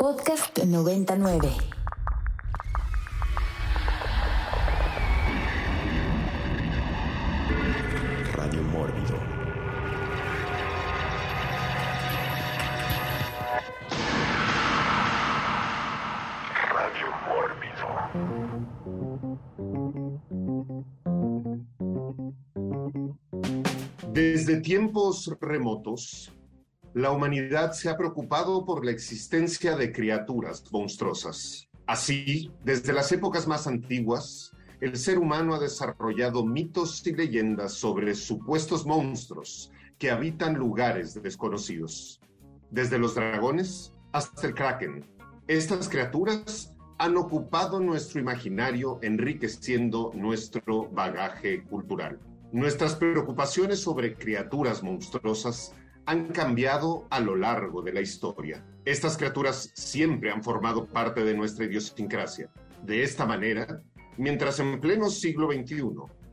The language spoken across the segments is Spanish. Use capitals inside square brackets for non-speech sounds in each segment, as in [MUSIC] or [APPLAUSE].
Podcast 99. Radio Mórbido. Radio Mórbido. Desde tiempos remotos, la humanidad se ha preocupado por la existencia de criaturas monstruosas. Así, desde las épocas más antiguas, el ser humano ha desarrollado mitos y leyendas sobre supuestos monstruos que habitan lugares desconocidos. Desde los dragones hasta el kraken, estas criaturas han ocupado nuestro imaginario enriqueciendo nuestro bagaje cultural. Nuestras preocupaciones sobre criaturas monstruosas han cambiado a lo largo de la historia. Estas criaturas siempre han formado parte de nuestra idiosincrasia. De esta manera, mientras en pleno siglo XXI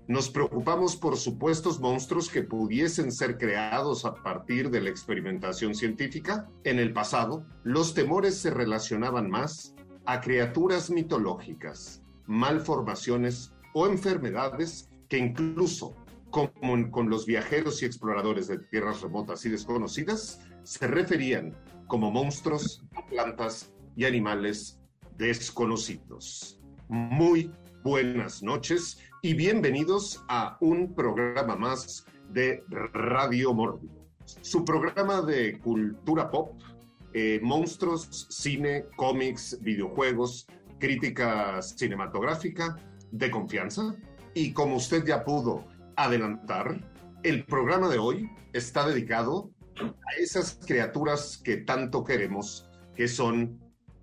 nos preocupamos por supuestos monstruos que pudiesen ser creados a partir de la experimentación científica, en el pasado los temores se relacionaban más a criaturas mitológicas, malformaciones o enfermedades que incluso con los viajeros y exploradores de tierras remotas y desconocidas, se referían como monstruos, plantas y animales desconocidos. Muy buenas noches y bienvenidos a un programa más de Radio Mórbido, su programa de cultura pop, eh, monstruos, cine, cómics, videojuegos, crítica cinematográfica de confianza. Y como usted ya pudo adelantar, el programa de hoy está dedicado a esas criaturas que tanto queremos, que son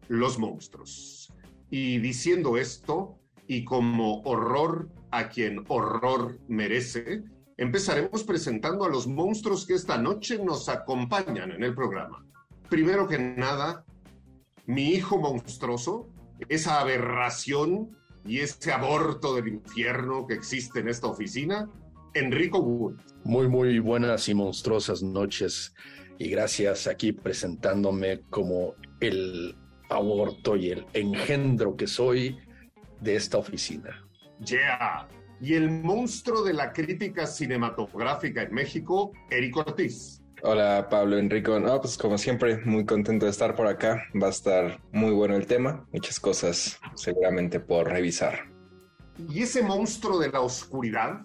los monstruos. Y diciendo esto, y como horror a quien horror merece, empezaremos presentando a los monstruos que esta noche nos acompañan en el programa. Primero que nada, mi hijo monstruoso, esa aberración y ese aborto del infierno que existe en esta oficina, Enrico Wood. Muy, muy buenas y monstruosas noches. Y gracias aquí presentándome como el aborto y el engendro que soy de esta oficina. Yeah. Y el monstruo de la crítica cinematográfica en México, Eric Ortiz. Hola Pablo Enrico, no, pues como siempre muy contento de estar por acá, va a estar muy bueno el tema, muchas cosas seguramente por revisar. Y ese monstruo de la oscuridad,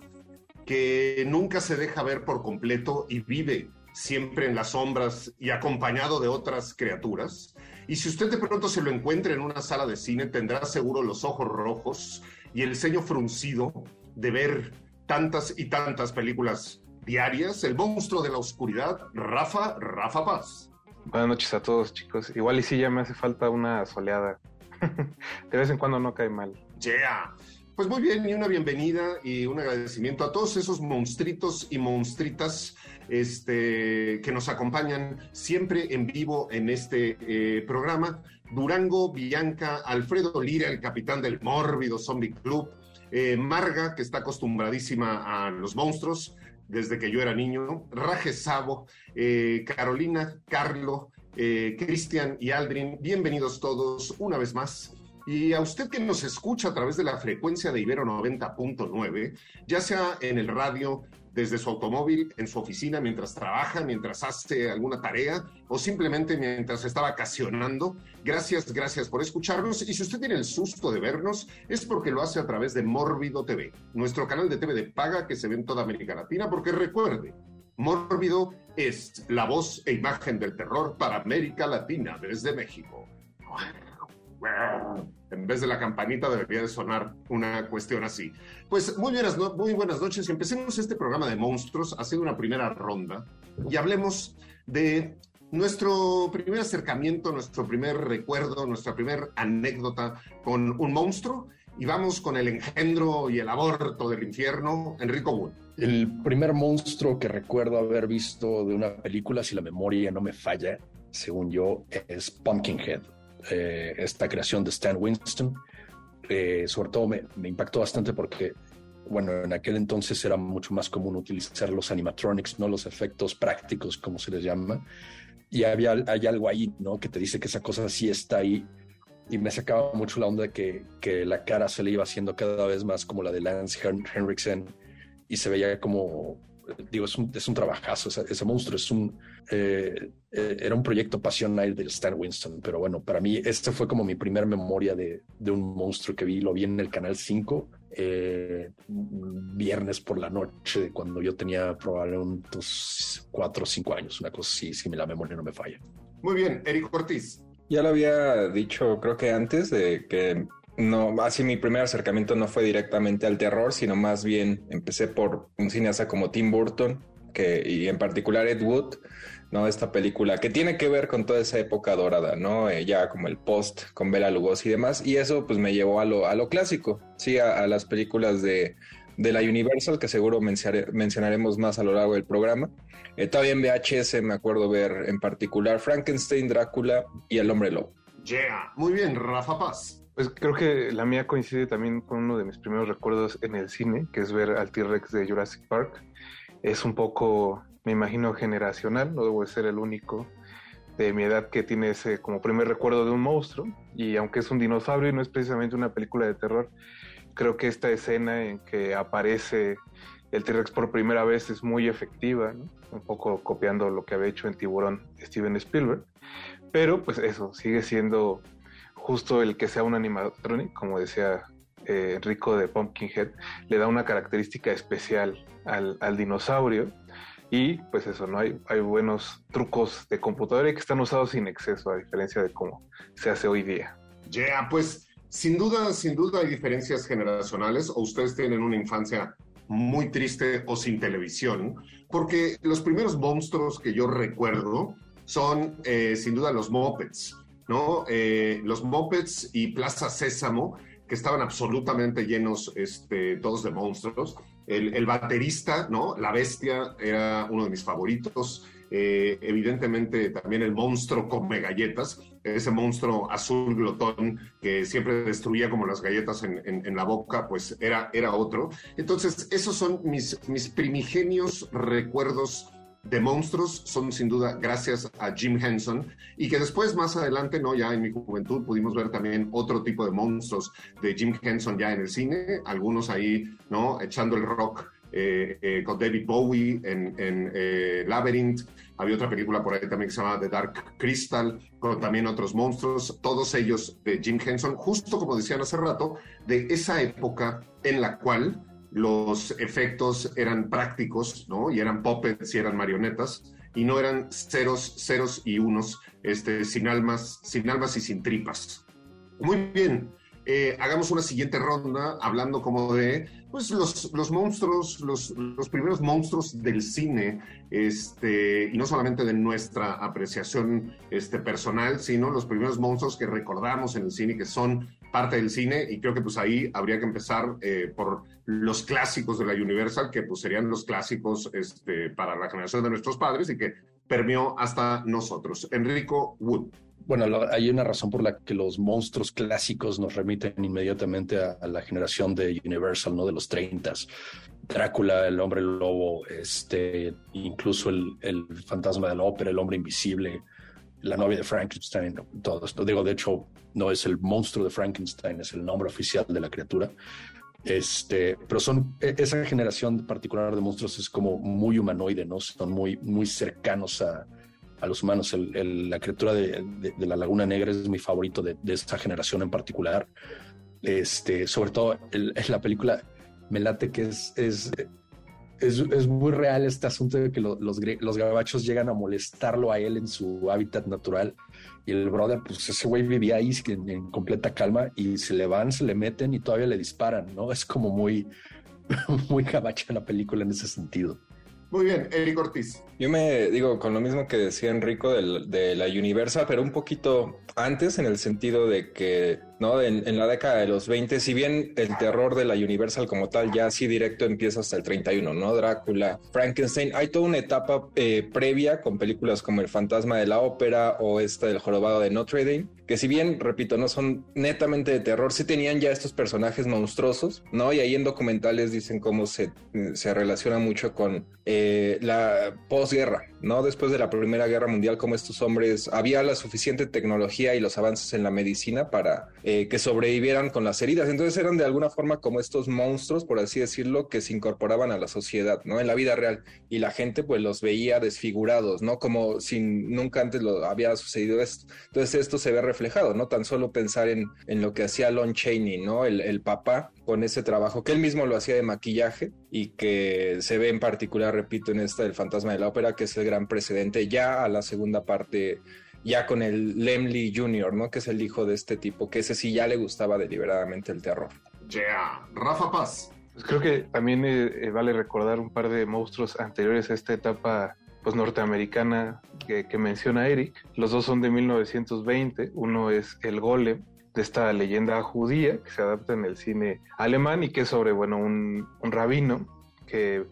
que nunca se deja ver por completo y vive siempre en las sombras y acompañado de otras criaturas. Y si usted de pronto se lo encuentra en una sala de cine, tendrá seguro los ojos rojos y el ceño fruncido de ver tantas y tantas películas diarias. El monstruo de la oscuridad, Rafa, Rafa Paz. Buenas noches a todos, chicos. Igual y sí ya me hace falta una soleada. [LAUGHS] de vez en cuando no cae mal. Yeah. Pues muy bien, y una bienvenida y un agradecimiento a todos esos monstritos y monstritas este, que nos acompañan siempre en vivo en este eh, programa. Durango, Bianca, Alfredo Lira, el capitán del mórbido Zombie Club, eh, Marga, que está acostumbradísima a los monstruos desde que yo era niño, Raje Sabo, eh, Carolina, Carlo, Cristian y Aldrin, bienvenidos todos una vez más. Y a usted que nos escucha a través de la frecuencia de Ibero 90.9, ya sea en el radio, desde su automóvil, en su oficina, mientras trabaja, mientras hace alguna tarea o simplemente mientras está vacacionando. Gracias, gracias por escucharnos. Y si usted tiene el susto de vernos, es porque lo hace a través de Mórbido TV, nuestro canal de TV de paga que se ve en toda América Latina, porque recuerde, Mórbido es la voz e imagen del terror para América Latina desde México en vez de la campanita debería de sonar una cuestión así. Pues muy buenas, muy buenas noches. Empecemos este programa de monstruos haciendo una primera ronda y hablemos de nuestro primer acercamiento, nuestro primer recuerdo, nuestra primera anécdota con un monstruo y vamos con el engendro y el aborto del infierno, Enrico Wood. El primer monstruo que recuerdo haber visto de una película, si la memoria no me falla, según yo, es Pumpkinhead eh, esta creación de Stan Winston. Eh, sobre todo me, impactó bastante porque, bueno, en aquel entonces era mucho más común utilizar los animatronics, no los efectos prácticos, como se les llama. y había, hay algo ahí, ¿no? Que te dice que esa cosa sí está ahí. Y me sacaba mucho la onda de que, que la cara se le iba haciendo cada vez más como la de Lance Henriksen y se veía como, digo, es un, es un trabajazo, ese, monstruo es un, eh, eh, era un proyecto pasional del Stan Winston, pero bueno, para mí este fue como mi primer memoria de, de un monstruo que vi, lo vi en el Canal 5 eh, viernes por la noche, cuando yo tenía probablemente unos cuatro o cinco años, una cosa así, si la memoria no me falla. Muy bien, Eric Ortiz. Ya lo había dicho, creo que antes, de que no, así mi primer acercamiento no fue directamente al terror, sino más bien empecé por un cineasta como Tim Burton, que, y en particular Ed Wood, ¿no? Esta película que tiene que ver con toda esa época dorada, ¿no? Eh, ya como el post con Bela Lugosi y demás. Y eso pues me llevó a lo, a lo clásico, sí, a, las películas de, de, la Universal, que seguro mencionaremos más a lo largo del programa. Eh, todavía en VHS me acuerdo ver en particular Frankenstein, Drácula y El Hombre Lobo. Yeah, muy bien, Rafa Paz. Pues creo que la mía coincide también con uno de mis primeros recuerdos en el cine, que es ver al T-Rex de Jurassic Park. Es un poco me imagino generacional, no debo ser el único de mi edad que tiene ese como primer recuerdo de un monstruo. Y aunque es un dinosaurio y no es precisamente una película de terror, creo que esta escena en que aparece el T-Rex por primera vez es muy efectiva, un poco copiando lo que había hecho en Tiburón Steven Spielberg, pero pues eso, sigue siendo justo el que sea un animatronic, como decía eh, Enrico de Pumpkinhead, le da una característica especial al, al dinosaurio y pues eso, ¿no? Hay, hay buenos trucos de computadora que están usados sin exceso, a diferencia de cómo se hace hoy día. Ya, pues sin duda, sin duda hay diferencias generacionales o ustedes tienen una infancia muy triste o sin televisión, porque los primeros monstruos que yo recuerdo son eh, sin duda los mopeds, ¿no? Eh, los mopeds y Plaza Sésamo, que estaban absolutamente llenos este, todos de monstruos. El, baterista, ¿no? La bestia era uno de mis favoritos. Eh, evidentemente también el monstruo come galletas, ese monstruo azul glotón que siempre destruía como las galletas en, la boca, pues era, era otro. Entonces, esos son mis, mis primigenios recuerdos de monstruos son sin duda gracias a Jim Henson y que después más adelante, no ya en mi juventud pudimos ver también otro tipo de monstruos de Jim Henson ya en el cine, algunos ahí, ¿no? Echando el rock eh, eh, con David Bowie en, en eh, Labyrinth. Había otra película por ahí también que se llama The Dark Crystal, con también otros monstruos, todos ellos de Jim Henson, justo como decían hace rato, de esa época en la cual los efectos eran prácticos, ¿no? Y eran puppets y eran marionetas, y no eran ceros, ceros y unos, este, sin almas, sin almas y sin tripas. Muy bien, eh, hagamos una siguiente ronda hablando como de pues, los, los monstruos, los, los, primeros monstruos del cine, este, y no solamente de nuestra apreciación este, personal, sino los primeros monstruos que recordamos en el cine, que son parte del cine, y creo que pues ahí habría que empezar eh, por los clásicos de la Universal, que pues serían los clásicos este, para la generación de nuestros padres y que permeó hasta nosotros. Enrico Wood. Bueno, hay una razón por la que los monstruos clásicos nos remiten inmediatamente a, la generación de Universal, ¿no? De los 30 Drácula, el hombre lobo, este, incluso el, el fantasma de la ópera, el hombre invisible, la novia de Frankenstein, todo esto. Digo, de hecho, no es el monstruo de Frankenstein, es el nombre oficial de la criatura. Este, pero son e, esa generación particular de monstruos es como muy humanoide, ¿no? Son muy, muy cercanos a, a los humanos. la criatura de, la Laguna Negra es mi favorito de, esta generación en particular. Este, sobre todo en la película me late que es, es, es, muy real este asunto de que los, los gabachos llegan a molestarlo a él en su hábitat natural y el brother, pues ese güey vivía ahí en, completa calma y se le van, se le meten y todavía le disparan, ¿no? Es como muy, [LAUGHS] muy gabacha la película en ese sentido. Muy bien, Eric Ortiz. Yo me digo con lo mismo que decía Enrico de, de la Universal, pero un poquito antes en el sentido de que ¿no? En, la década de los 20, si bien el terror de la Universal como tal ya así directo empieza hasta el 31, ¿no? Drácula, Frankenstein, hay toda una etapa eh, previa con películas como El fantasma de la ópera o esta del jorobado de Notre Dame, que si bien, repito, no son netamente de terror, sí tenían ya estos personajes monstruosos, ¿no? Y ahí en documentales dicen cómo se, se relaciona mucho con eh, la posguerra, ¿no? Después de la Primera Guerra Mundial, como estos hombres, había la suficiente tecnología y los avances en la medicina para eh, que sobrevivieran con las heridas. Entonces eran de alguna forma como estos monstruos, por así decirlo, que se incorporaban a la sociedad, ¿no? En la vida real. Y la gente pues los veía desfigurados, ¿no? Como si nunca antes lo había sucedido esto. Entonces esto se ve reflejado, ¿no? Tan solo pensar en, en lo que hacía Lon Chaney, ¿no? El, el papá con ese trabajo, que él mismo lo hacía de maquillaje y que se ve en particular, repito, en esta del fantasma de la ópera, que es el gran precedente ya a la segunda parte ya con el Lemley Jr., ¿no? Que es el hijo de este tipo, que ese sí ya le gustaba deliberadamente el terror. Ya, yeah. Rafa Paz. Pues creo que también eh, vale recordar un par de monstruos anteriores a esta etapa pues norteamericana que, que, menciona Eric. Los dos son de 1920. Uno es El Golem, de esta leyenda judía que se adapta en el cine alemán y que es sobre, bueno, un, un rabino que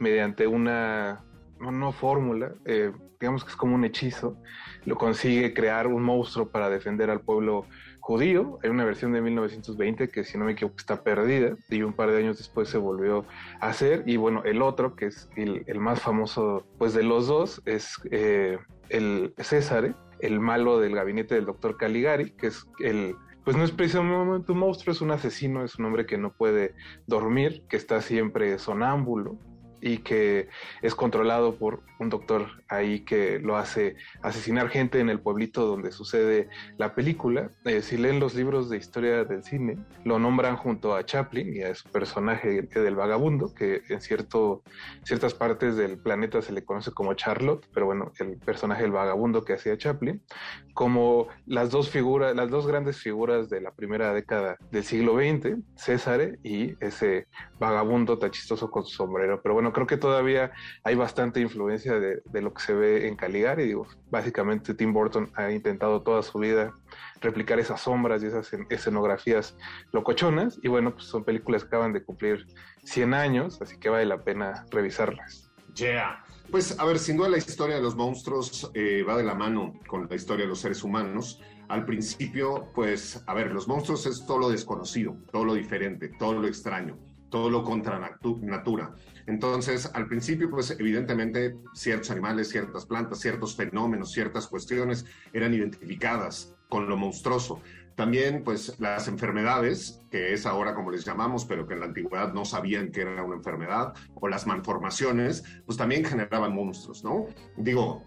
mediante una, no fórmula, eh, digamos que es como un hechizo, lo consigue crear un monstruo para defender al pueblo judío. Hay una versión de 1920 que si no me equivoco está perdida y un par de años después se volvió a hacer. Y bueno, el otro, que es el, el más famoso pues de los dos, es eh, el César, el malo del gabinete del doctor Caligari, que es el pues no es precisamente un monstruo, es un asesino, es un hombre que no puede dormir, que está siempre sonámbulo, y que es controlado por un doctor ahí que lo hace asesinar gente en el pueblito donde sucede la película. Eh, si leen los libros de historia del cine, lo nombran junto a Chaplin y a su personaje del vagabundo, que en cierto, ciertas partes del planeta se le conoce como Charlotte, pero bueno, el personaje del vagabundo que hacía Chaplin, como las dos figuras, las dos grandes figuras de la primera década del siglo XX, César y ese vagabundo tan chistoso con su sombrero. Pero bueno, creo que todavía hay bastante influencia de, de, lo que se ve en Caligari. Digo, básicamente Tim Burton ha intentado toda su vida replicar esas sombras y esas escenografías locochonas. Y bueno, pues son películas que acaban de cumplir 100 años, así que vale la pena revisarlas. Yeah. Pues a ver, sin duda la historia de los monstruos eh, va de la mano con la historia de los seres humanos. Al principio, pues, a ver, los monstruos es todo lo desconocido, todo lo diferente, todo lo extraño todo lo contra natura. Entonces, al principio, pues evidentemente ciertos animales, ciertas plantas, ciertos fenómenos, ciertas cuestiones eran identificadas con lo monstruoso. También, pues, las enfermedades, que es ahora como les llamamos, pero que en la antigüedad no sabían que era una enfermedad, o las malformaciones, pues también generaban monstruos, ¿no? Digo,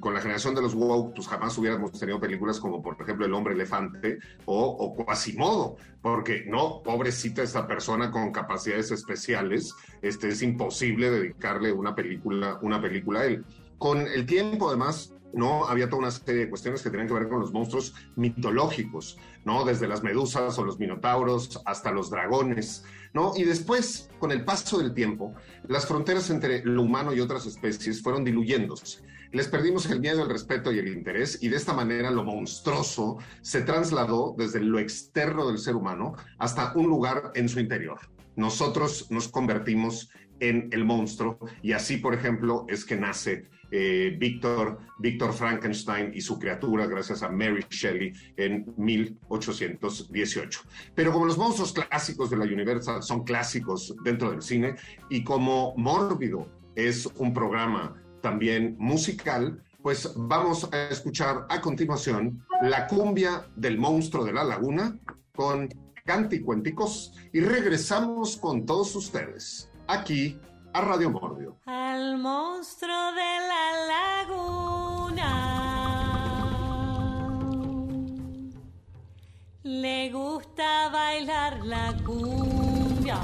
con la generación de los woke, pues jamás hubiéramos tenido películas como, por ejemplo, El hombre elefante o, o Quasimodo, porque no, pobrecita esta persona con capacidades especiales, este, es imposible dedicarle una película, una película a él. Con el tiempo, además, ¿no? Había toda una serie de cuestiones que tenían que ver con los monstruos mitológicos, ¿no? Desde las medusas o los minotauros hasta los dragones, ¿no? Y después, con el paso del tiempo, las fronteras entre lo humano y otras especies fueron diluyéndose. Les perdimos el miedo, el respeto y el interés, y de esta manera lo monstruoso se trasladó desde lo externo del ser humano hasta un lugar en su interior. Nosotros nos convertimos en el monstruo y así, por ejemplo, es que nace eh, Víctor, Frankenstein y su criatura gracias a Mary Shelley en 1818. Pero como los monstruos clásicos de la Universal son clásicos dentro del cine y como Mórbido es un programa también musical, pues vamos a escuchar a continuación la cumbia del monstruo de la laguna con Canticuenticos y regresamos con todos ustedes aquí a Radio Mordio. Al monstruo de la laguna le gusta bailar la cumbia.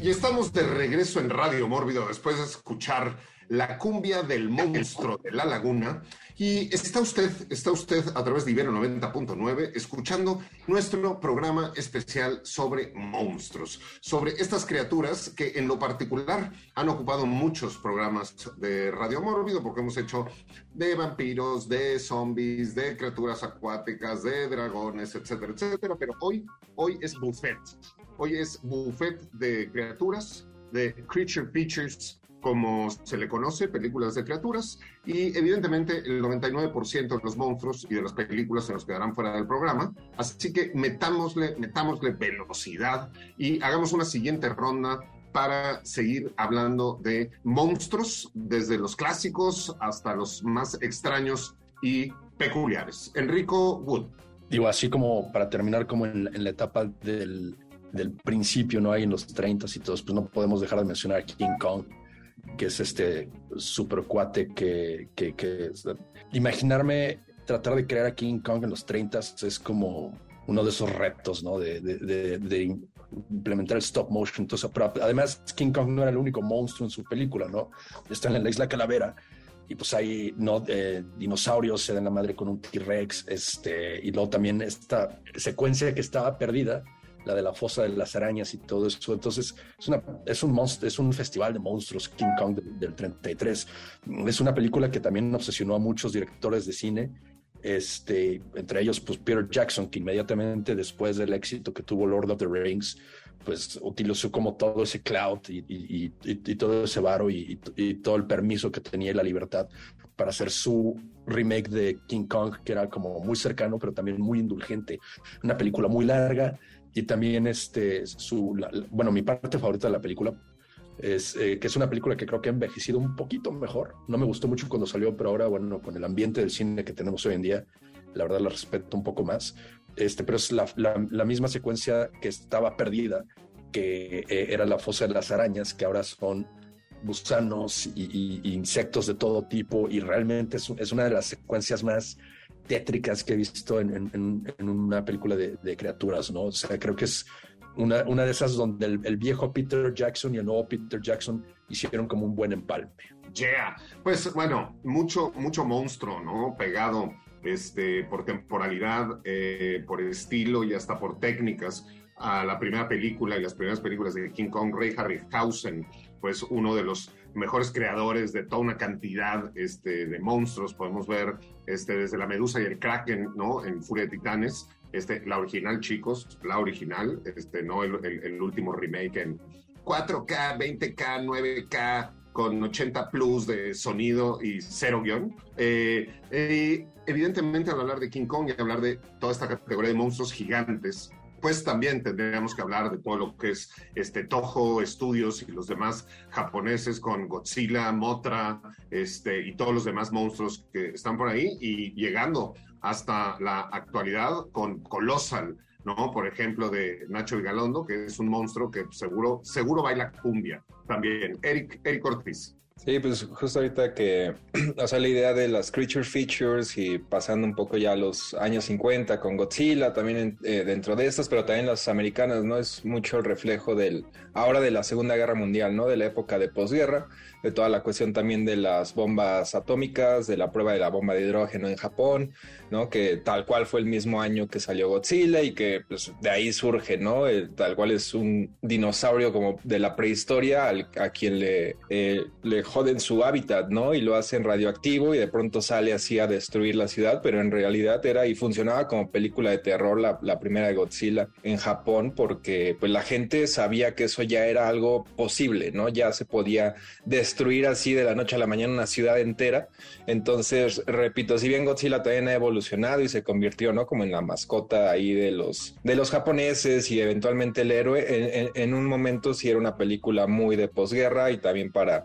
Y estamos de regreso en Radio Mórbido después de escuchar La cumbia del monstruo de la laguna. Y está usted, está usted a través de Ibero 90.9 escuchando nuestro programa especial sobre monstruos, sobre estas criaturas que en lo particular han ocupado muchos programas de Radio Mórbido porque hemos hecho de vampiros, de zombies, de criaturas acuáticas, de dragones, etcétera, etcétera. Pero hoy, hoy es buffet. Hoy es buffet de criaturas, de creature features como se le conoce, películas de criaturas, y evidentemente el 99% de los monstruos y de las películas se nos quedarán fuera del programa, así que metámosle, metámosle velocidad y hagamos una siguiente ronda para seguir hablando de monstruos, desde los clásicos hasta los más extraños y peculiares. Enrico Wood. Digo, así como para terminar como en, en la etapa del, del, principio, ¿no? Hay en los 30 y todos, pues no podemos dejar de mencionar King Kong, que es este super cuate que, que, imaginarme tratar de crear a King Kong en los 30 es como uno de esos retos, ¿no? De, de, de, de, implementar el stop motion. Entonces, pero además, King Kong no era el único monstruo en su película, ¿no? Está en la isla Calavera y pues hay no, eh, dinosaurios, se dan la madre con un T-Rex, este, y luego también esta secuencia que estaba perdida, la de la fosa de las arañas y todo eso. Entonces, es, una, es, un, es un festival de monstruos, King Kong del, del 33. Es una película que también obsesionó a muchos directores de cine este, entre ellos pues Peter Jackson, que inmediatamente después del éxito que tuvo Lord of the Rings, pues utilizó como todo ese cloud y, y, y, y todo ese varo y, todo el permiso que tenía y la libertad para hacer su remake de King Kong, que era como muy cercano, pero también muy indulgente. Una película muy larga y también este, su, la, bueno, mi parte favorita de la película es eh, que es una película que creo que ha envejecido un poquito mejor. No me gustó mucho cuando salió, pero ahora, bueno, con el ambiente del cine que tenemos hoy en día, la verdad la respeto un poco más. Este, pero es la, la, la misma secuencia que estaba perdida, que eh, era la fosa de las arañas, que ahora son gusanos y, y, y insectos de todo tipo, y realmente es, es, una de las secuencias más tétricas que he visto en, en, en una película de, de criaturas, ¿no? O sea, creo que es una, una de esas donde el, el, viejo Peter Jackson y el nuevo Peter Jackson hicieron como un buen empalme. Yeah, pues bueno, mucho, mucho monstruo, ¿no? Pegado este, por temporalidad, eh, por estilo y hasta por técnicas a la primera película y las primeras películas de King Kong, Ray Harryhausen, pues uno de los mejores creadores de toda una cantidad este, de monstruos. Podemos ver este, desde la Medusa y el Kraken, ¿no? En Furia de Titanes, este, la original, chicos, la original, este, no el, el, último remake en 4K, 20K, 9K, con 80 plus de sonido y cero guion. Eh, evidentemente, al hablar de King Kong y hablar de toda esta categoría de monstruos gigantes, pues también tendríamos que hablar de todo lo que es este Toho Studios y los demás japoneses con Godzilla, Motra, este y todos los demás monstruos que están por ahí y llegando hasta la actualidad con Colossal, ¿no? Por ejemplo, de Nacho Vigalondo, que es un monstruo que seguro, seguro baila cumbia también. Eric, Eric Ortiz. Sí, pues justo ahorita que, [CLEARS THROAT] o sea, la idea de las creature features y pasando un poco ya los años 50 con Godzilla, también eh, dentro de estas, pero también las americanas, ¿no? Es mucho reflejo del, ahora de la Segunda Guerra Mundial, ¿no? De la época de posguerra, de toda la cuestión también de las bombas atómicas, de la prueba de la bomba de hidrógeno en Japón, ¿no? Que tal cual fue el mismo año que salió Godzilla y que pues, de ahí surge, ¿no? El, tal cual es un dinosaurio como de la prehistoria a quien le, eh, le joden su hábitat, ¿no? Y lo hacen radioactivo y de pronto sale así a destruir la ciudad, pero en realidad era y funcionaba como película de terror la, la primera de Godzilla en Japón porque pues la gente sabía que eso ya era algo posible, ¿no? Ya se podía destruir así de la noche a la mañana una ciudad entera. Entonces, repito, si bien Godzilla también ha evolucionado y se convirtió, ¿no? Como en la mascota ahí de los, de los japoneses y eventualmente el héroe, en, un momento sí era una película muy de posguerra y también para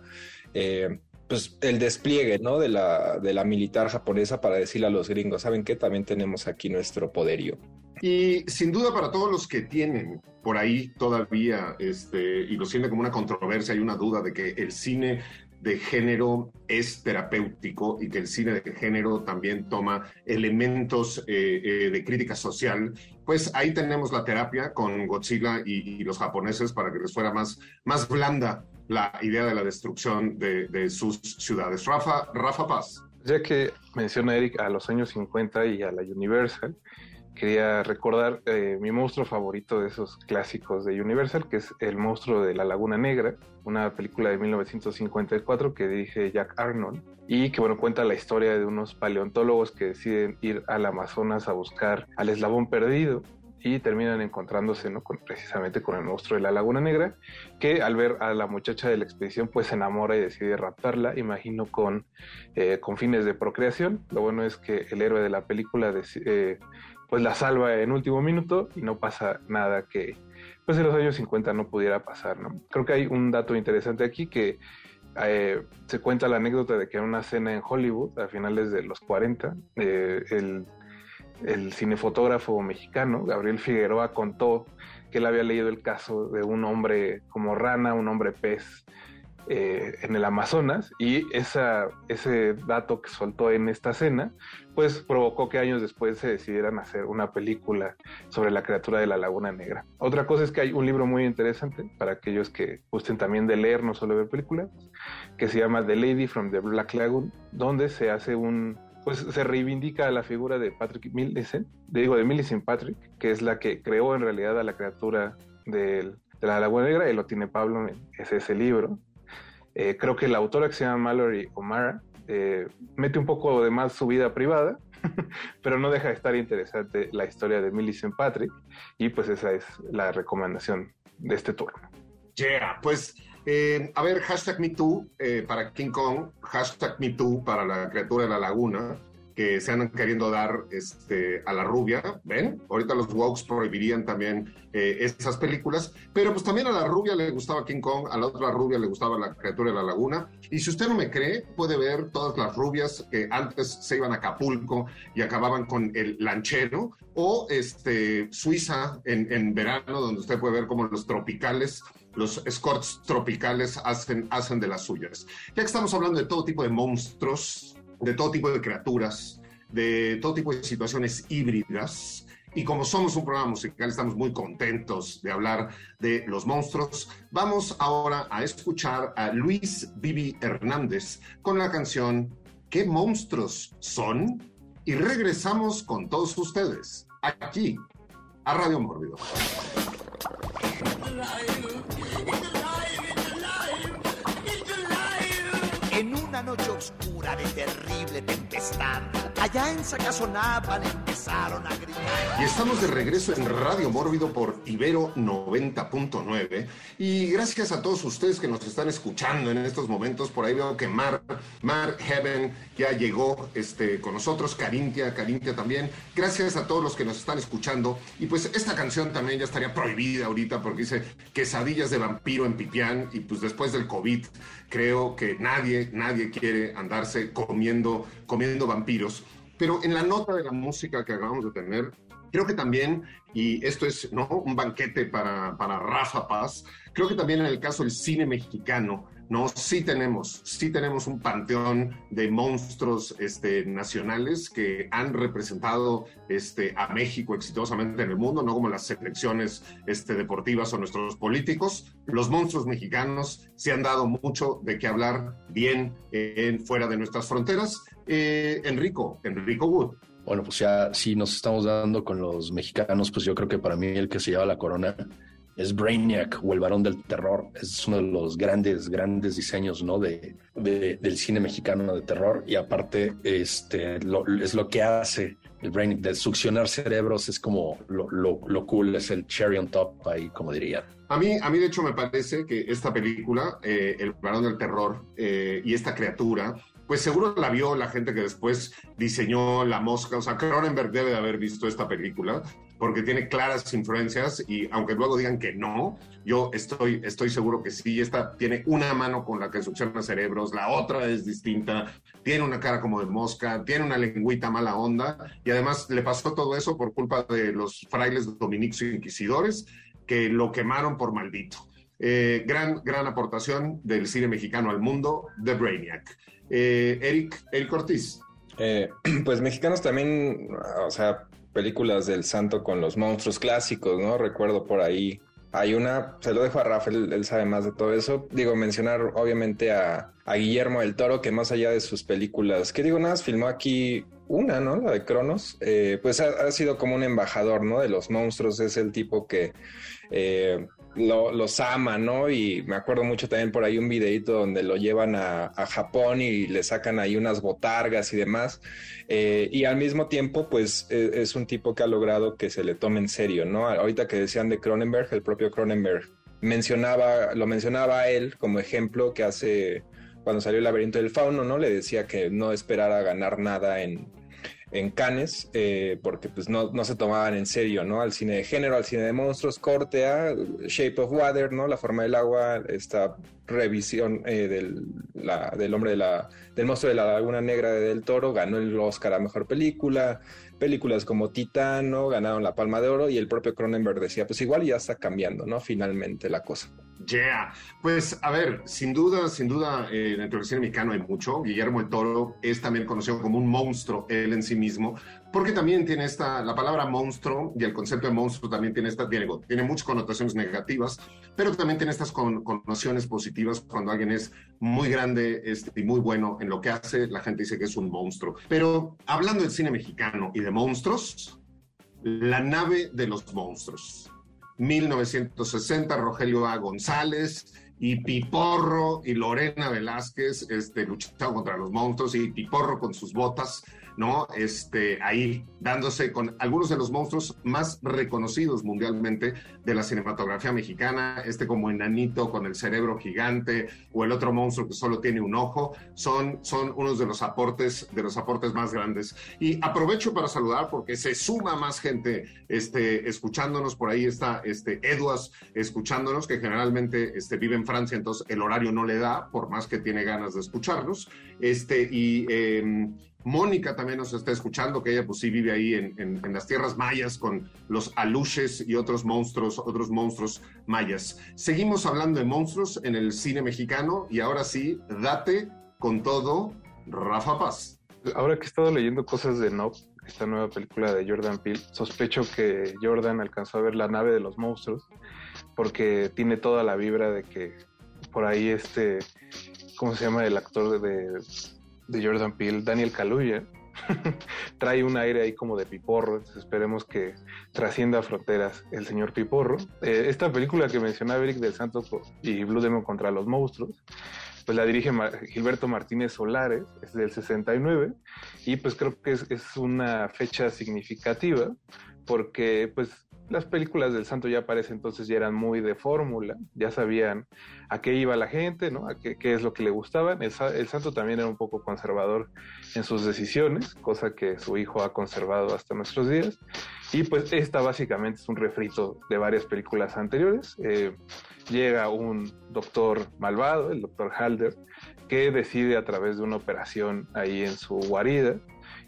eh, pues el despliegue ¿no? de, la, de la militar japonesa para decirle a los gringos, ¿saben qué? También tenemos aquí nuestro poderío. Y sin duda para todos los que tienen por ahí todavía, este, y lo sienten como una controversia y una duda de que el cine de género es terapéutico y que el cine de género también toma elementos eh, eh, de crítica social, pues ahí tenemos la terapia con Godzilla y, y, los japoneses para que les fuera más, más blanda la idea de la destrucción de, de sus ciudades. Rafa, Rafa Paz. Ya que menciona Eric a los años 50 y a la Universal, quería recordar eh, mi monstruo favorito de esos clásicos de Universal, que es El monstruo de la Laguna Negra, una película de 1954 que dirige Jack Arnold y que bueno cuenta la historia de unos paleontólogos que deciden ir al Amazonas a buscar al eslabón perdido y terminan encontrándose ¿no? precisamente con el monstruo de la Laguna Negra, que al ver a la muchacha de la expedición pues se enamora y decide raptarla, imagino con, eh, con fines de procreación. Lo bueno es que el héroe de la película eh, pues la salva en último minuto y no pasa nada que pues en los años 50 no pudiera pasar. ¿no? Creo que hay un dato interesante aquí que eh, se cuenta la anécdota de que en una cena en Hollywood a finales de los 40, el el cinefotógrafo mexicano, Gabriel Figueroa, contó que él había leído el caso de un hombre como rana, un hombre pez eh, en el Amazonas y esa, ese dato que soltó en esta cena pues provocó que años después se decidieran hacer una película sobre la criatura de la Laguna Negra. Otra cosa es que hay un libro muy interesante para aquellos que gusten también de leer, no solo ver películas, que se llama The Lady from the Black Lagoon, donde se hace un, pues se reivindica la figura de Patrick Millicent, digo de Millicent Patrick, que es la que creó en realidad a la criatura de la Laguna Negra, y lo tiene Pablo en ese, libro. Eh, creo que la autora que se llama Mallory O'Mara eh, mete un poco de más su vida privada, [LAUGHS] pero no deja de estar interesante la historia de Millicent Patrick, y pues esa es la recomendación de este turno. Yeah, pues eh, a ver, hashtag MeToo eh, para King Kong, hashtag MeToo para la criatura de la laguna, que se andan queriendo dar este, a la rubia, ¿ven? Ahorita los wokes prohibirían también eh, esas películas, pero pues también a la rubia le gustaba King Kong, a la otra rubia le gustaba la criatura de la laguna, y si usted no me cree, puede ver todas las rubias que antes se iban a Acapulco y acababan con el lanchero, o este, Suiza en, en verano, donde usted puede ver como los tropicales los escorts tropicales hacen, hacen de las suyas. Ya que estamos hablando de todo tipo de monstruos, de todo tipo de criaturas, de todo tipo de situaciones híbridas, y como somos un programa musical, estamos muy contentos de hablar de los monstruos. Vamos ahora a escuchar a Luis Vivi Hernández con la canción ¿Qué monstruos son? Y regresamos con todos ustedes, aquí, a Radio Mórbido. En una noche oscura de terrible tempestad, allá en Sacazonapan empezaron a gritar. Y estamos de regreso en Radio Mórbido por Ibero 90.9. Y gracias a todos ustedes que nos están escuchando en estos momentos. Por ahí veo que Mar, Mar Heaven ya llegó este, con nosotros, Carintia, Carintia también. Gracias a todos los que nos están escuchando. Y pues esta canción también ya estaría prohibida ahorita porque dice quesadillas de vampiro en Pipián. Y pues después del COVID creo que nadie, nadie quiere andarse comiendo, comiendo vampiros. Pero en la nota de la música que acabamos de tener, creo que también, y esto es ¿no? un banquete para, para Rafa Paz, creo que también en el caso del cine mexicano, no, sí tenemos, sí tenemos un panteón de monstruos este, nacionales que han representado este, a México exitosamente en el mundo, no como las selecciones este, deportivas o nuestros políticos. Los monstruos mexicanos se han dado mucho de qué hablar bien en, fuera de nuestras fronteras. Eh, Enrico, Enrico Wood. Bueno, pues ya si nos estamos dando con los mexicanos, pues yo creo que para mí el que se lleva la corona es Brainiac o el varón del terror. Es uno de los grandes, grandes diseños ¿no? de, del cine mexicano de terror. Y aparte, este, es lo que hace el Brainiac de succionar cerebros. Es como lo, lo, cool, es el cherry on top ahí, como diría. A mí, a mí, de hecho, me parece que esta película, eh, El varón del terror eh, y esta criatura, pues seguro la vio la gente que después diseñó La Mosca. O sea, Cronenberg debe de haber visto esta película porque tiene claras influencias y aunque luego digan que no, yo estoy, estoy seguro que sí. Esta tiene una mano con la que succiona cerebros, la otra es distinta, tiene una cara como de mosca, tiene una lengüita mala onda y además le pasó todo eso por culpa de los frailes dominicos inquisidores que lo quemaron por maldito. Eh, gran, gran aportación del cine mexicano al mundo, The Brainiac. Eh, Eric, Eric Ortiz. Eh, [CLEARS THROAT] pues mexicanos también, o sea, películas del santo con los monstruos clásicos, ¿no? Recuerdo por ahí Hay una, se lo dejo a Rafael, él sabe más de todo eso. Digo, mencionar obviamente a, Guillermo del Toro, que más allá de sus películas, que digo, nada, filmó aquí una, ¿no? La de Cronos, eh, pues ha, sido como un embajador, ¿no? De los monstruos, es el tipo que eh, lo, los ama, ¿no? Y me acuerdo mucho también por ahí un videito donde lo llevan a, a Japón y le sacan ahí unas botargas y demás. Eh, y al mismo tiempo, pues es, es, un tipo que ha logrado que se le tome en serio, ¿no? Ahorita que decían de Cronenberg, el propio Cronenberg mencionaba, lo mencionaba a él como ejemplo que hace cuando salió el laberinto del fauno, ¿no? Le decía que no esperara ganar nada en, en Cannes, eh, porque pues no, no, se tomaban en serio, ¿no? Al cine de género, al cine de monstruos, corte a Shape of Water, ¿no? La forma del agua, esta revisión eh, del, la, del hombre de la, del monstruo de la laguna negra de Del Toro, ganó el Oscar a Mejor Película, películas como Titano ganaron la Palma de Oro y el propio Cronenberg decía, pues igual ya está cambiando, ¿no? Finalmente la cosa. Yeah, pues a ver, sin duda, sin duda, eh, dentro del cine mexicano hay mucho. Guillermo el Toro es también conocido como un monstruo él en sí mismo, porque también tiene esta, la palabra monstruo y el concepto de monstruo también tiene esta, tiene, tiene muchas connotaciones negativas, pero también tiene estas con, connotaciones positivas cuando alguien es muy grande este, y muy bueno en lo que hace, la gente dice que es un monstruo. Pero hablando del cine mexicano y de monstruos, la nave de los monstruos. 1960, Rogelio A. González y Piporro y Lorena Velázquez este, lucharon contra los monstruos y Piporro con sus botas, ¿no? Este, ahí dándose con algunos de los monstruos más reconocidos mundialmente de la cinematografía mexicana, este como enanito con el cerebro gigante o el otro monstruo que solo tiene un ojo, son, son unos de los aportes, de los aportes más grandes. Y aprovecho para saludar porque se suma más gente este, escuchándonos, por ahí está este, Eduas escuchándonos, que generalmente este, vive Francia, entonces el horario no le da, por más que tiene ganas de escucharnos. Este, y eh, Mónica también nos está escuchando, que ella pues sí vive ahí en, en, en, las tierras mayas con los aluches y otros monstruos, otros monstruos mayas. Seguimos hablando de monstruos en el cine mexicano y ahora sí, date con todo, Rafa Paz. Ahora que he estado leyendo cosas de Nob, esta nueva película de Jordan Peele, sospecho que Jordan alcanzó a ver la nave de los monstruos porque tiene toda la vibra de que por ahí este, ¿cómo se llama el actor de, de Jordan Peele, Daniel Kaluuya, [LAUGHS] trae un aire ahí como de piporro, esperemos que trascienda fronteras el señor piporro. Eh, esta película que mencionaba Eric del Santo y Blue Demon contra los monstruos, pues la dirige Gilberto Martínez Solares, es del 69, y pues creo que es una fecha significativa porque pues las películas del santo ya para ese entonces ya eran muy de fórmula, ya sabían a qué iba la gente, ¿no? A qué, es lo que le gustaban. El, el, santo también era un poco conservador en sus decisiones, cosa que su hijo ha conservado hasta nuestros días. Y pues esta básicamente es un refrito de varias películas anteriores. Eh, llega un doctor malvado, el doctor Halder, que decide a través de una operación ahí en su guarida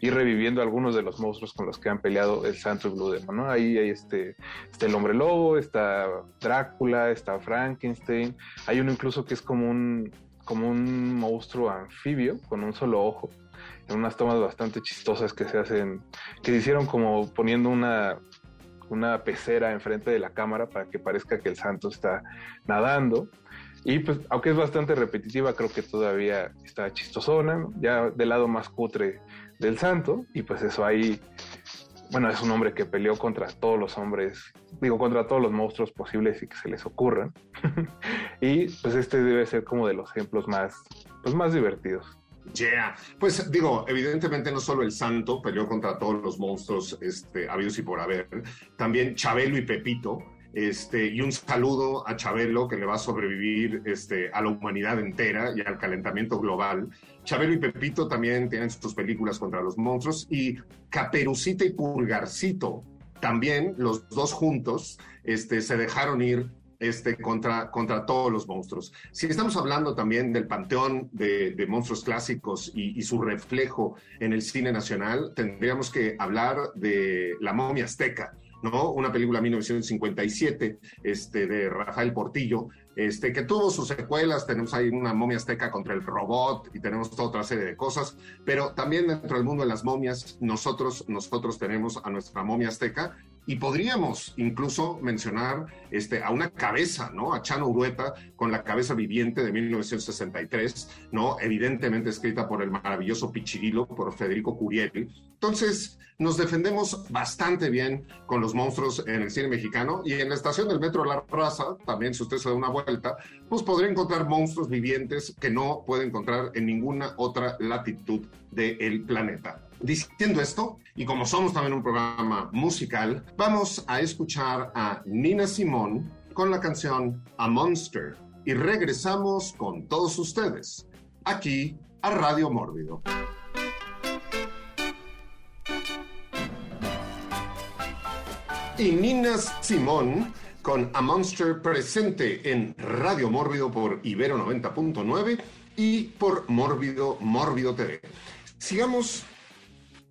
ir reviviendo algunos de los monstruos con los que han peleado el Santo y Blue Demon, ¿no? Ahí hay este, está el hombre lobo, está Drácula, está Frankenstein, hay uno incluso que es como un, como un monstruo anfibio con un solo ojo, en unas tomas bastante chistosas que se hacen, que se hicieron como poniendo una, una pecera enfrente de la cámara para que parezca que el santo está nadando. Y pues, aunque es bastante repetitiva, creo que todavía está chistosona, ¿no? ya del lado más cutre del santo, y pues eso ahí, bueno, es un hombre que peleó contra todos los hombres, digo, contra todos los monstruos posibles y que se les ocurran. [LAUGHS] y pues este debe ser como de los ejemplos más, pues más divertidos. Yeah. Pues digo, evidentemente no solo el santo peleó contra todos los monstruos este, habidos y por haber, también Chabelo y Pepito, este, y un saludo a Chabelo que le va a sobrevivir este, a la humanidad entera y al calentamiento global. Chabelo y Pepito también tienen sus películas contra los monstruos y Caperucita y Pulgarcito también, los dos juntos, este, se dejaron ir contra, todos los monstruos. Si estamos hablando también del panteón de, monstruos clásicos y, su reflejo en el cine nacional, tendríamos que hablar de La momia azteca, ¿no? Una película 1957 este, de Rafael Portillo, este, que tuvo sus secuelas, tenemos ahí una momia azteca contra el robot y tenemos toda otra serie de cosas, pero también dentro del mundo de las momias, nosotros, nosotros tenemos a nuestra momia azteca, Y podríamos incluso mencionar este, a una cabeza, ¿no? A Chano Urueta con la cabeza viviente de 1963, ¿no? Evidentemente escrita por el maravilloso Pichirilo, por Federico Curiel. Entonces, nos defendemos bastante bien con los monstruos en el cine mexicano y en la estación del metro La Raza, también si usted se da una vuelta, pues podría encontrar monstruos vivientes que no puede encontrar en ninguna otra latitud del planeta. Diciendo esto, y como somos también un programa musical, vamos a escuchar a Nina Simón con la canción A Monster y regresamos con todos ustedes aquí a Radio Mórbido. Y Nina Simón con A Monster presente en Radio Mórbido por Ibero 90.9 y por Mórbido Mórbido TV. Sigamos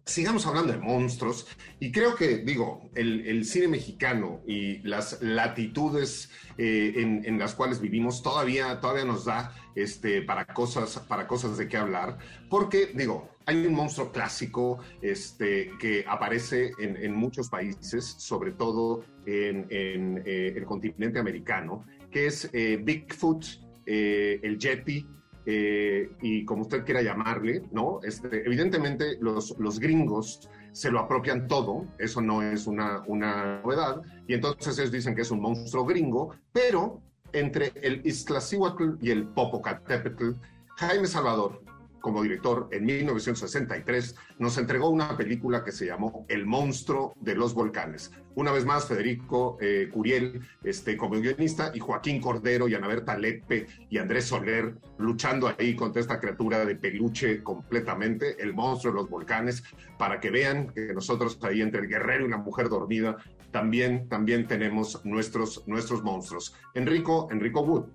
sigamos hablando de monstruos. Y creo que, digo, el, cine mexicano y las latitudes eh, en, las cuales vivimos todavía, todavía nos da este, para, cosas, para cosas de qué hablar, porque, digo, hay un monstruo clásico este, que aparece en, muchos países, sobre todo en, eh, el continente americano, que es eh, Bigfoot, el Yeti, eh, y como usted quiera llamarle, ¿no? Este, evidentemente los, los gringos se lo apropian todo, eso no es una, una novedad, y entonces ellos dicen que es un monstruo gringo, pero entre el Iztaccíhuatl y el Popocatépetl, Jaime Salvador como director en 1963, nos entregó una película que se llamó El monstruo de los volcanes. Una vez más, Federico eh, Curiel este, como guionista y Joaquín Cordero y Ana Berta Lepe y Andrés Soler luchando ahí contra esta criatura de peluche completamente, el monstruo de los volcanes, para que vean que nosotros ahí entre el guerrero y la mujer dormida también, también tenemos nuestros, nuestros monstruos. Enrico, Enrico Wood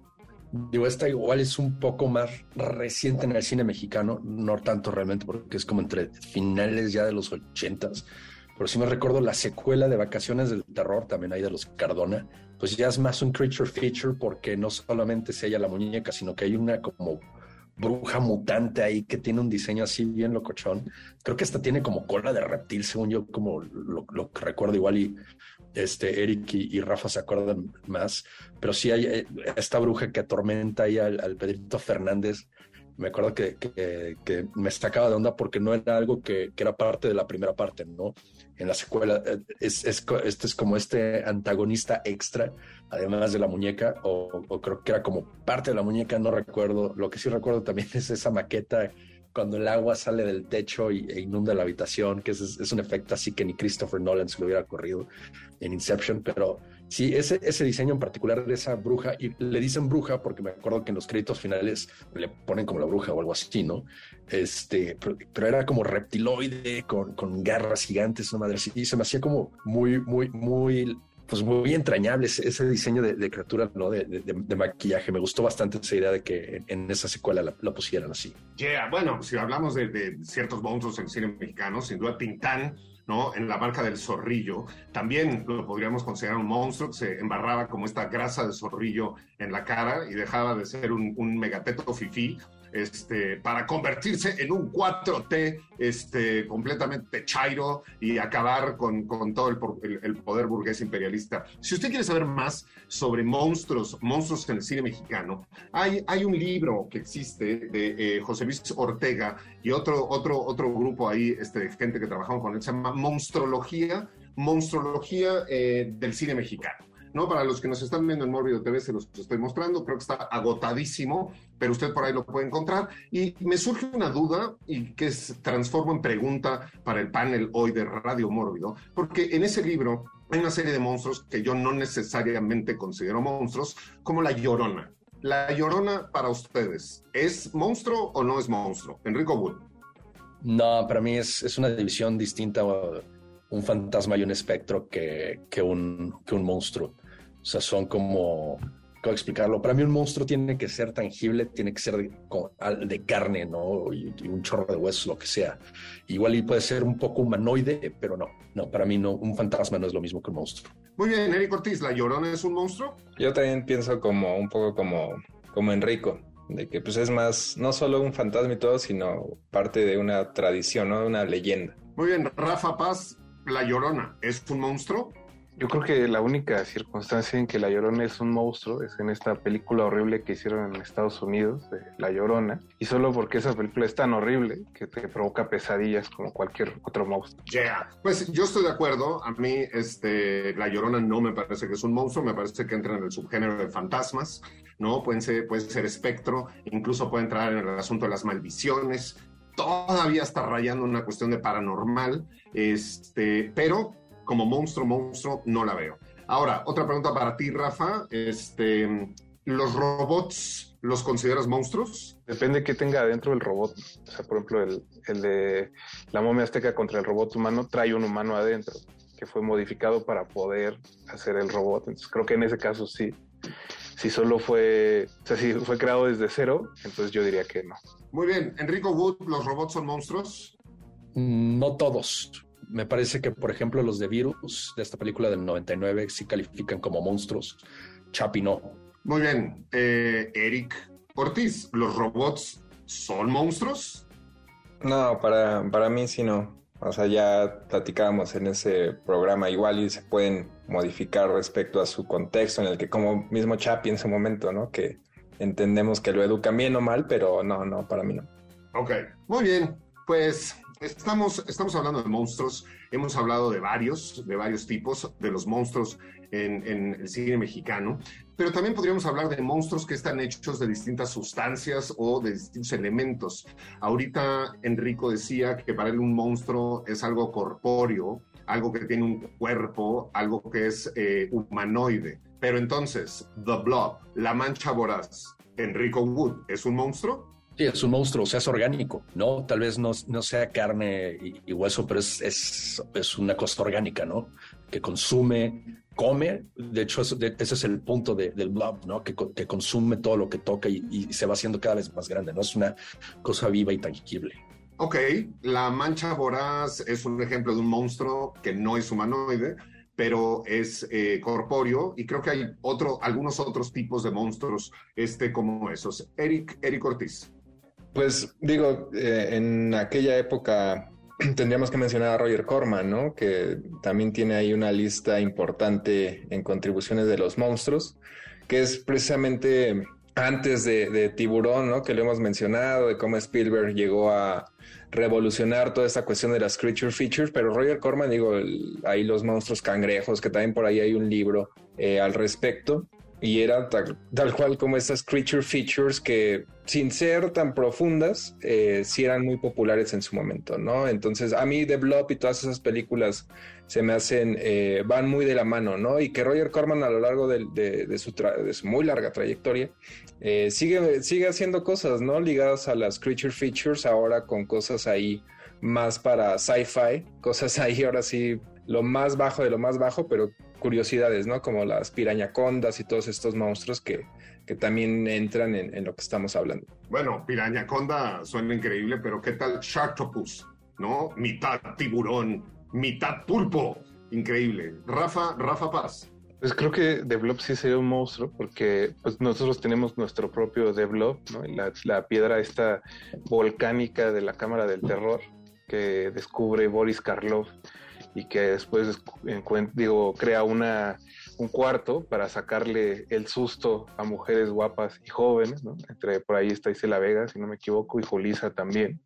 Digo, esta igual es un poco más reciente en el cine mexicano, no tanto realmente porque es como entre finales ya de los ochentas, pero sí me recuerdo la secuela de Vacaciones del Terror, también ahí de los Cardona, pues ya es más un creature feature porque no solamente se halla la muñeca, sino que hay una como bruja mutante ahí que tiene un diseño así bien locochón. Creo que esta tiene como cola de reptil, según yo, como lo, recuerdo igual y este, Eric y, Rafa se acuerdan más, pero sí hay eh, esta bruja que atormenta ahí al, Pedrito Fernández. Me acuerdo que, que, me sacaba de onda porque no era algo que, era parte de la primera parte, ¿no? En la secuela, eh, es, es, este es como este antagonista extra, además de la muñeca, o, o creo que era como parte de la muñeca, no recuerdo. Lo que sí recuerdo también [LAUGHS] es esa maqueta cuando el agua sale del techo y, e inunda la habitación, que es, un efecto así que ni Christopher Nolan se lo hubiera ocurrido en Inception, pero sí, ese, ese diseño en particular de esa bruja, y le dicen bruja porque me acuerdo que en los créditos finales le ponen como la bruja o algo así, ¿no? Este, pero, era como reptiloide, con, con garras gigantes, una madre así, y se me hacía como muy, muy, muy pues muy entrañable ese, diseño de, criatura, ¿no? De, maquillaje. Me gustó bastante esa idea de que en, esa secuela la, pusieran así. Yeah, bueno, si hablamos de, ciertos monstruos en cine mexicano, sin duda Tintán, ¿no? En la marca del zorrillo, también lo podríamos considerar un monstruo que se embarraba como esta grasa de zorrillo en la cara y dejaba de ser un, un megateto fifí este, para convertirse en un 4T este, completamente chairo y acabar con, todo el, poder burgués imperialista. Si usted quiere saber más sobre monstruos, monstruos en el cine mexicano, hay, un libro que existe de eh, José Luis Ortega y otro, otro, otro grupo ahí este, de gente que trabajaron con él, se llama Monstrología, Monstrología eh, del cine mexicano. ¿No? Para los que nos están viendo en Mórbido TV se los estoy mostrando, creo que está agotadísimo, pero usted por ahí lo puede encontrar. Y me surge una duda y que se transformo en pregunta para el panel hoy de Radio Mórbido, porque en ese libro hay una serie de monstruos que yo no necesariamente considero monstruos, como la Llorona. La Llorona para ustedes, ¿es monstruo o no es monstruo? Enrico Wood. No, para mí es, es una división distinta un fantasma y un espectro que, que, un, que un monstruo. O sea, son como, ¿cómo explicarlo? Para mí un monstruo tiene que ser tangible, tiene que ser de, carne, ¿no? Y, un chorro de huesos, lo que sea. Igual y puede ser un poco humanoide, pero no, no, para mí no, un fantasma no es lo mismo que un monstruo. Muy bien, Eric Ortiz, ¿la Llorona es un monstruo? Yo también pienso como un poco como, como Enrico, de que pues es más, no solo un fantasma y todo, sino parte de una tradición, ¿no? De una leyenda. Muy bien, Rafa Paz, ¿la Llorona es un monstruo? Yo creo que la única circunstancia en que La Llorona es un monstruo es en esta película horrible que hicieron en Estados Unidos, de La Llorona, y solo porque esa película es tan horrible que te provoca pesadillas como cualquier otro monstruo. Yeah. Pues yo estoy de acuerdo. A mí, este, La Llorona no me parece que es un monstruo, me parece que entra en el subgénero de fantasmas, ¿no? Pueden ser, puede ser espectro, incluso puede entrar en el asunto de las maldiciones. Todavía está rayando una cuestión de paranormal, este, pero como monstruo, monstruo, no la veo. Ahora, otra pregunta para ti, Rafa. Este, ¿Los robots los consideras monstruos? Depende de qué tenga adentro el robot. O sea, por ejemplo, el, el de la momia azteca contra el robot humano trae un humano adentro que fue modificado para poder hacer el robot. Entonces creo que en ese caso sí. Si solo fue, o sea, si fue creado desde cero, entonces yo diría que no. Muy bien. Enrico Wood, ¿los robots son monstruos? No todos. Me parece que, por ejemplo, los de Virus, de esta película del 99, sí califican como monstruos. Chapi no. Muy bien. Eh, Eric Ortiz, ¿los robots son monstruos? No, para, para mí sí no. O sea, ya platicábamos en ese programa igual y se pueden modificar respecto a su contexto en el que como mismo Chapi en su momento, ¿no? Que entendemos que lo educan bien o mal, pero no, no, para mí no. Ok, muy bien. Pues estamos, estamos hablando de monstruos, hemos hablado de varios, de varios tipos, de los monstruos en, el cine mexicano, pero también podríamos hablar de monstruos que están hechos de distintas sustancias o de distintos elementos. Ahorita Enrico decía que para él un monstruo es algo corpóreo, algo que tiene un cuerpo, algo que es eh, humanoide. Pero entonces, The Blob, la mancha voraz, Enrico Wood, ¿es un monstruo? Sí, es un monstruo, o sea, es orgánico, ¿no? Tal vez no, no sea carne y, y hueso, pero es, es, es, una cosa orgánica, ¿no? Que consume, come. De hecho, eso, de, ese es el punto de, del blob, ¿no? Que, que, consume todo lo que toca y, y, se va haciendo cada vez más grande, ¿no? Es una cosa viva y tangible. Ok, la mancha voraz es un ejemplo de un monstruo que no es humanoide, pero es eh, corpóreo y creo que hay otro, algunos otros tipos de monstruos este, como esos. Eric, Eric Ortiz. Pues digo, eh, en aquella época [CLEARS THROAT] tendríamos que mencionar a Roger Corman, ¿no? Que también tiene ahí una lista importante en contribuciones de los monstruos, que es precisamente antes de, Tiburón, ¿no? Que lo hemos mencionado, de cómo Spielberg llegó a revolucionar toda esta cuestión de las creature features, pero Roger Corman, digo, ahí los monstruos cangrejos, que también por ahí hay un libro eh, al respecto, y era tal, tal, cual como estas creature features que sin ser tan profundas, eh, sí eran muy populares en su momento, ¿no? Entonces a mí The Blob y todas esas películas se me hacen, eh, van muy de la mano, ¿no? Y que Roger Corman a lo largo de, de, de, su, de su, muy larga trayectoria eh, sigue, sigue haciendo cosas, ¿no? Ligadas a las creature features, ahora con cosas ahí más para sci-fi, cosas ahí ahora sí lo más bajo de lo más bajo, pero curiosidades, ¿no? Como las pirañacondas y todos estos monstruos que, que también entran en, en, lo que estamos hablando. Bueno, pirañaconda suena increíble, pero ¿qué tal Sharktopus? ¿No? Mitad tiburón, mitad pulpo. Increíble. Rafa, Rafa Paz. Pues creo que Blob sí sería un monstruo porque pues, nosotros tenemos nuestro propio Blob, ¿no? la, la piedra esta volcánica de la Cámara del Terror que descubre Boris Karloff y que después digo, crea una, un cuarto para sacarle el susto a mujeres guapas y jóvenes, ¿no? Entre por ahí está Isela Vega, si no me equivoco, y Julisa también.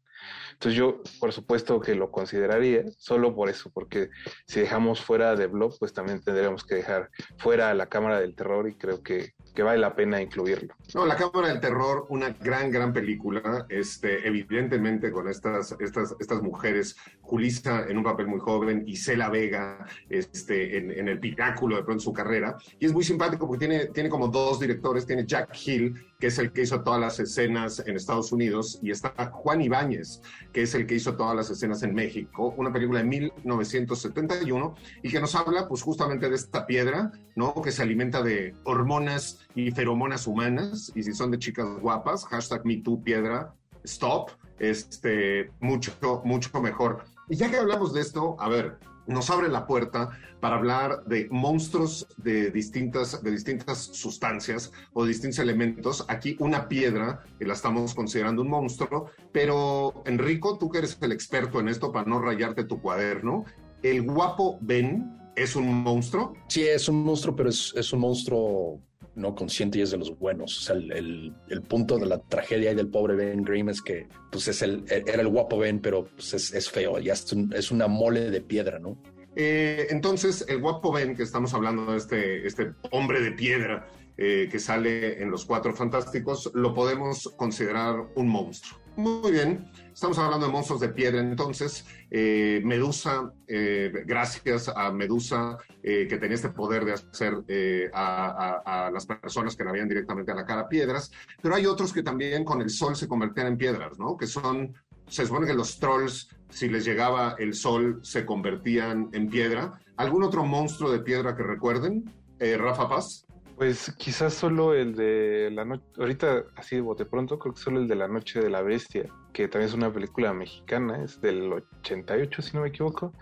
Entonces yo, por supuesto que lo consideraría, solo por eso, porque si dejamos fuera de Blob, pues también tendríamos que dejar fuera a la Cámara del Terror y creo que, que vale la pena incluirlo. No, La Cámara del Terror, una gran, gran película, este, evidentemente con estas, estas, estas mujeres, Julissa en un papel muy joven, y Cela Vega este, en, en el pináculo de pronto su carrera, y es muy simpático porque tiene, tiene como dos directores, tiene Jack Hill, que es el que hizo todas las escenas en Estados Unidos, y está Juan Ibáñez, que es el que hizo todas las escenas en México, una película de 1971 y que nos habla pues justamente de esta piedra, ¿no? Que se alimenta de hormonas y feromonas humanas y si son de chicas guapas, hashtag MeTooPiedra, stop, este, mucho, mucho mejor. Y ya que hablamos de esto, a ver, nos abre la puerta para hablar de monstruos de distintas, de distintas sustancias o de distintos elementos. Aquí una piedra, la estamos considerando un monstruo, pero Enrico, tú que eres el experto en esto para no rayarte tu cuaderno, el guapo Ben ¿Es un monstruo? Sí, es un monstruo, pero es, es un monstruo no consciente y es de los buenos. O sea, el, el, punto de la tragedia y del pobre Ben Grimm es que pues es el, era el guapo Ben, pero pues es, es feo, ya es, un, es, una mole de piedra, ¿no? Eh, entonces, el guapo Ben, que estamos hablando de este, este hombre de piedra eh, que sale en los Cuatro Fantásticos, lo podemos considerar un monstruo. Muy bien, estamos hablando de monstruos de piedra, entonces eh, Medusa, eh, gracias a Medusa eh, que tenía este poder de hacer eh, a, las personas que la veían directamente a la cara piedras, pero hay otros que también con el sol se convertían en piedras, ¿no? Que son, se supone que los trolls, si les llegaba el sol, se convertían en piedra. ¿Algún otro monstruo de piedra que recuerden? Rafa Paz. Pues quizás solo el de la noche, ahorita así de bote pronto, creo que solo el de la noche de la bestia, que también es una película mexicana, es del 88 si no me equivoco,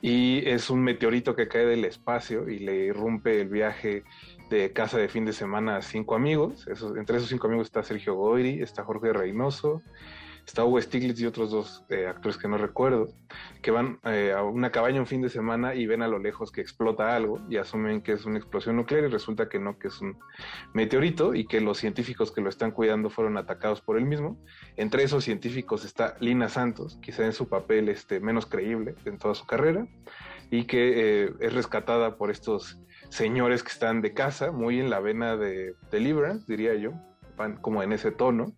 y es un meteorito que cae del espacio y le irrumpe el viaje de casa de fin de semana a cinco amigos, entre esos cinco amigos está Sergio Goyri, está Jorge Reynoso, está Hugo Stiglitz y otros dos eh, actores que no recuerdo, que van eh, a una cabaña un fin de semana y ven a lo lejos que explota algo y asumen que es una explosión nuclear y resulta que no, que es un meteorito y que los científicos que lo están cuidando fueron atacados por él mismo. Entre esos científicos está Lina Santos, quizá en su papel este, menos creíble en toda su carrera y que eh, es rescatada por estos señores que están de casa, muy en la vena de Deliverance, diría yo, van como en ese tono.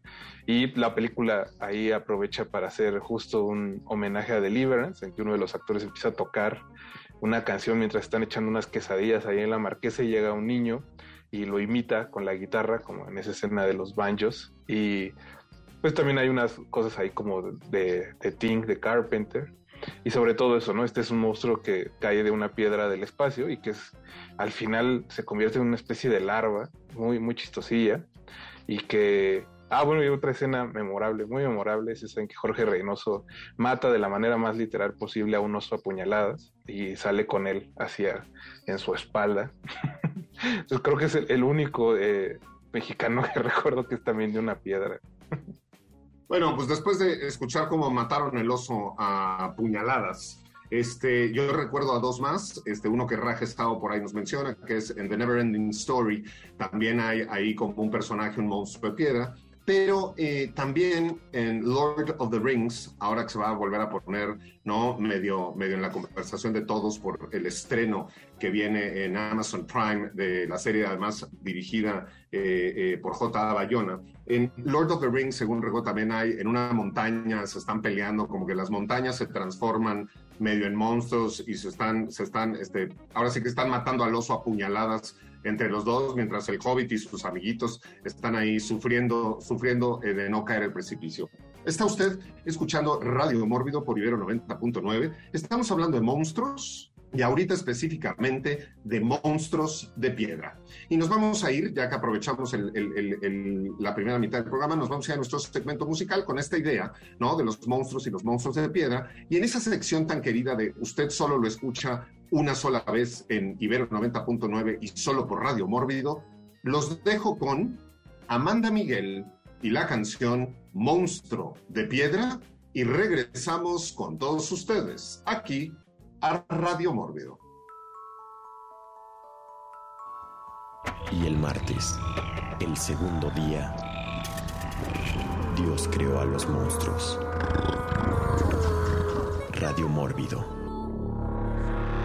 Y la película ahí aprovecha para hacer justo un homenaje a Deliverance, en que uno de los actores empieza a tocar una canción mientras están echando unas quesadillas ahí en la marquesa y llega un niño y lo imita con la guitarra, como en esa escena de los banjos. Y pues también hay unas cosas ahí como de, de de Carpenter. Y sobre todo eso, ¿no? Este es un monstruo que cae de una piedra del espacio y que es, al final se convierte en una especie de larva muy, muy chistosilla y que Ah, bueno, y otra escena memorable, muy memorable, es esa en que Jorge Reynoso mata de la manera más literal posible a un oso a puñaladas y sale con él hacia en su espalda. Entonces [LAUGHS] creo que es el, el único eh, mexicano que [LAUGHS] recuerdo que es también de una piedra. Bueno, pues después de escuchar cómo mataron el oso a puñaladas, este, yo recuerdo a dos más, este, uno que Raja Estado por ahí nos menciona, que es en The Never Ending Story, también hay ahí como un personaje, un monstruo de piedra, pero eh, también en Lord of the Rings, ahora que se va a volver a poner, ¿no? Medio, medio en la conversación de todos por el estreno que viene en Amazon Prime de la serie, además dirigida eh, eh, por J. Bayona. En Lord of the Rings, según recuerdo, también hay en una montaña, se están peleando, como que las montañas se transforman medio en monstruos y se están, se están, este, ahora sí que están matando al oso a puñaladas entre los dos, mientras el hobbit y sus amiguitos están ahí sufriendo, sufriendo eh, de no caer el precipicio. Está usted escuchando Radio Mórbido por Ibero 90.9. Estamos hablando de monstruos y ahorita específicamente de monstruos de piedra. Y nos vamos a ir, ya que aprovechamos la primera mitad del programa, nos vamos a ir a nuestro segmento musical con esta idea, ¿no? De los monstruos y los monstruos de piedra. Y en esa sección tan querida de usted solo lo escucha una sola vez en Ibero 90.9 y solo por Radio Mórbido, los dejo con Amanda Miguel y la canción Monstruo de Piedra y regresamos con todos ustedes aquí a Radio Mórbido. Y el martes, el segundo día, Dios creó a los monstruos. Radio Mórbido.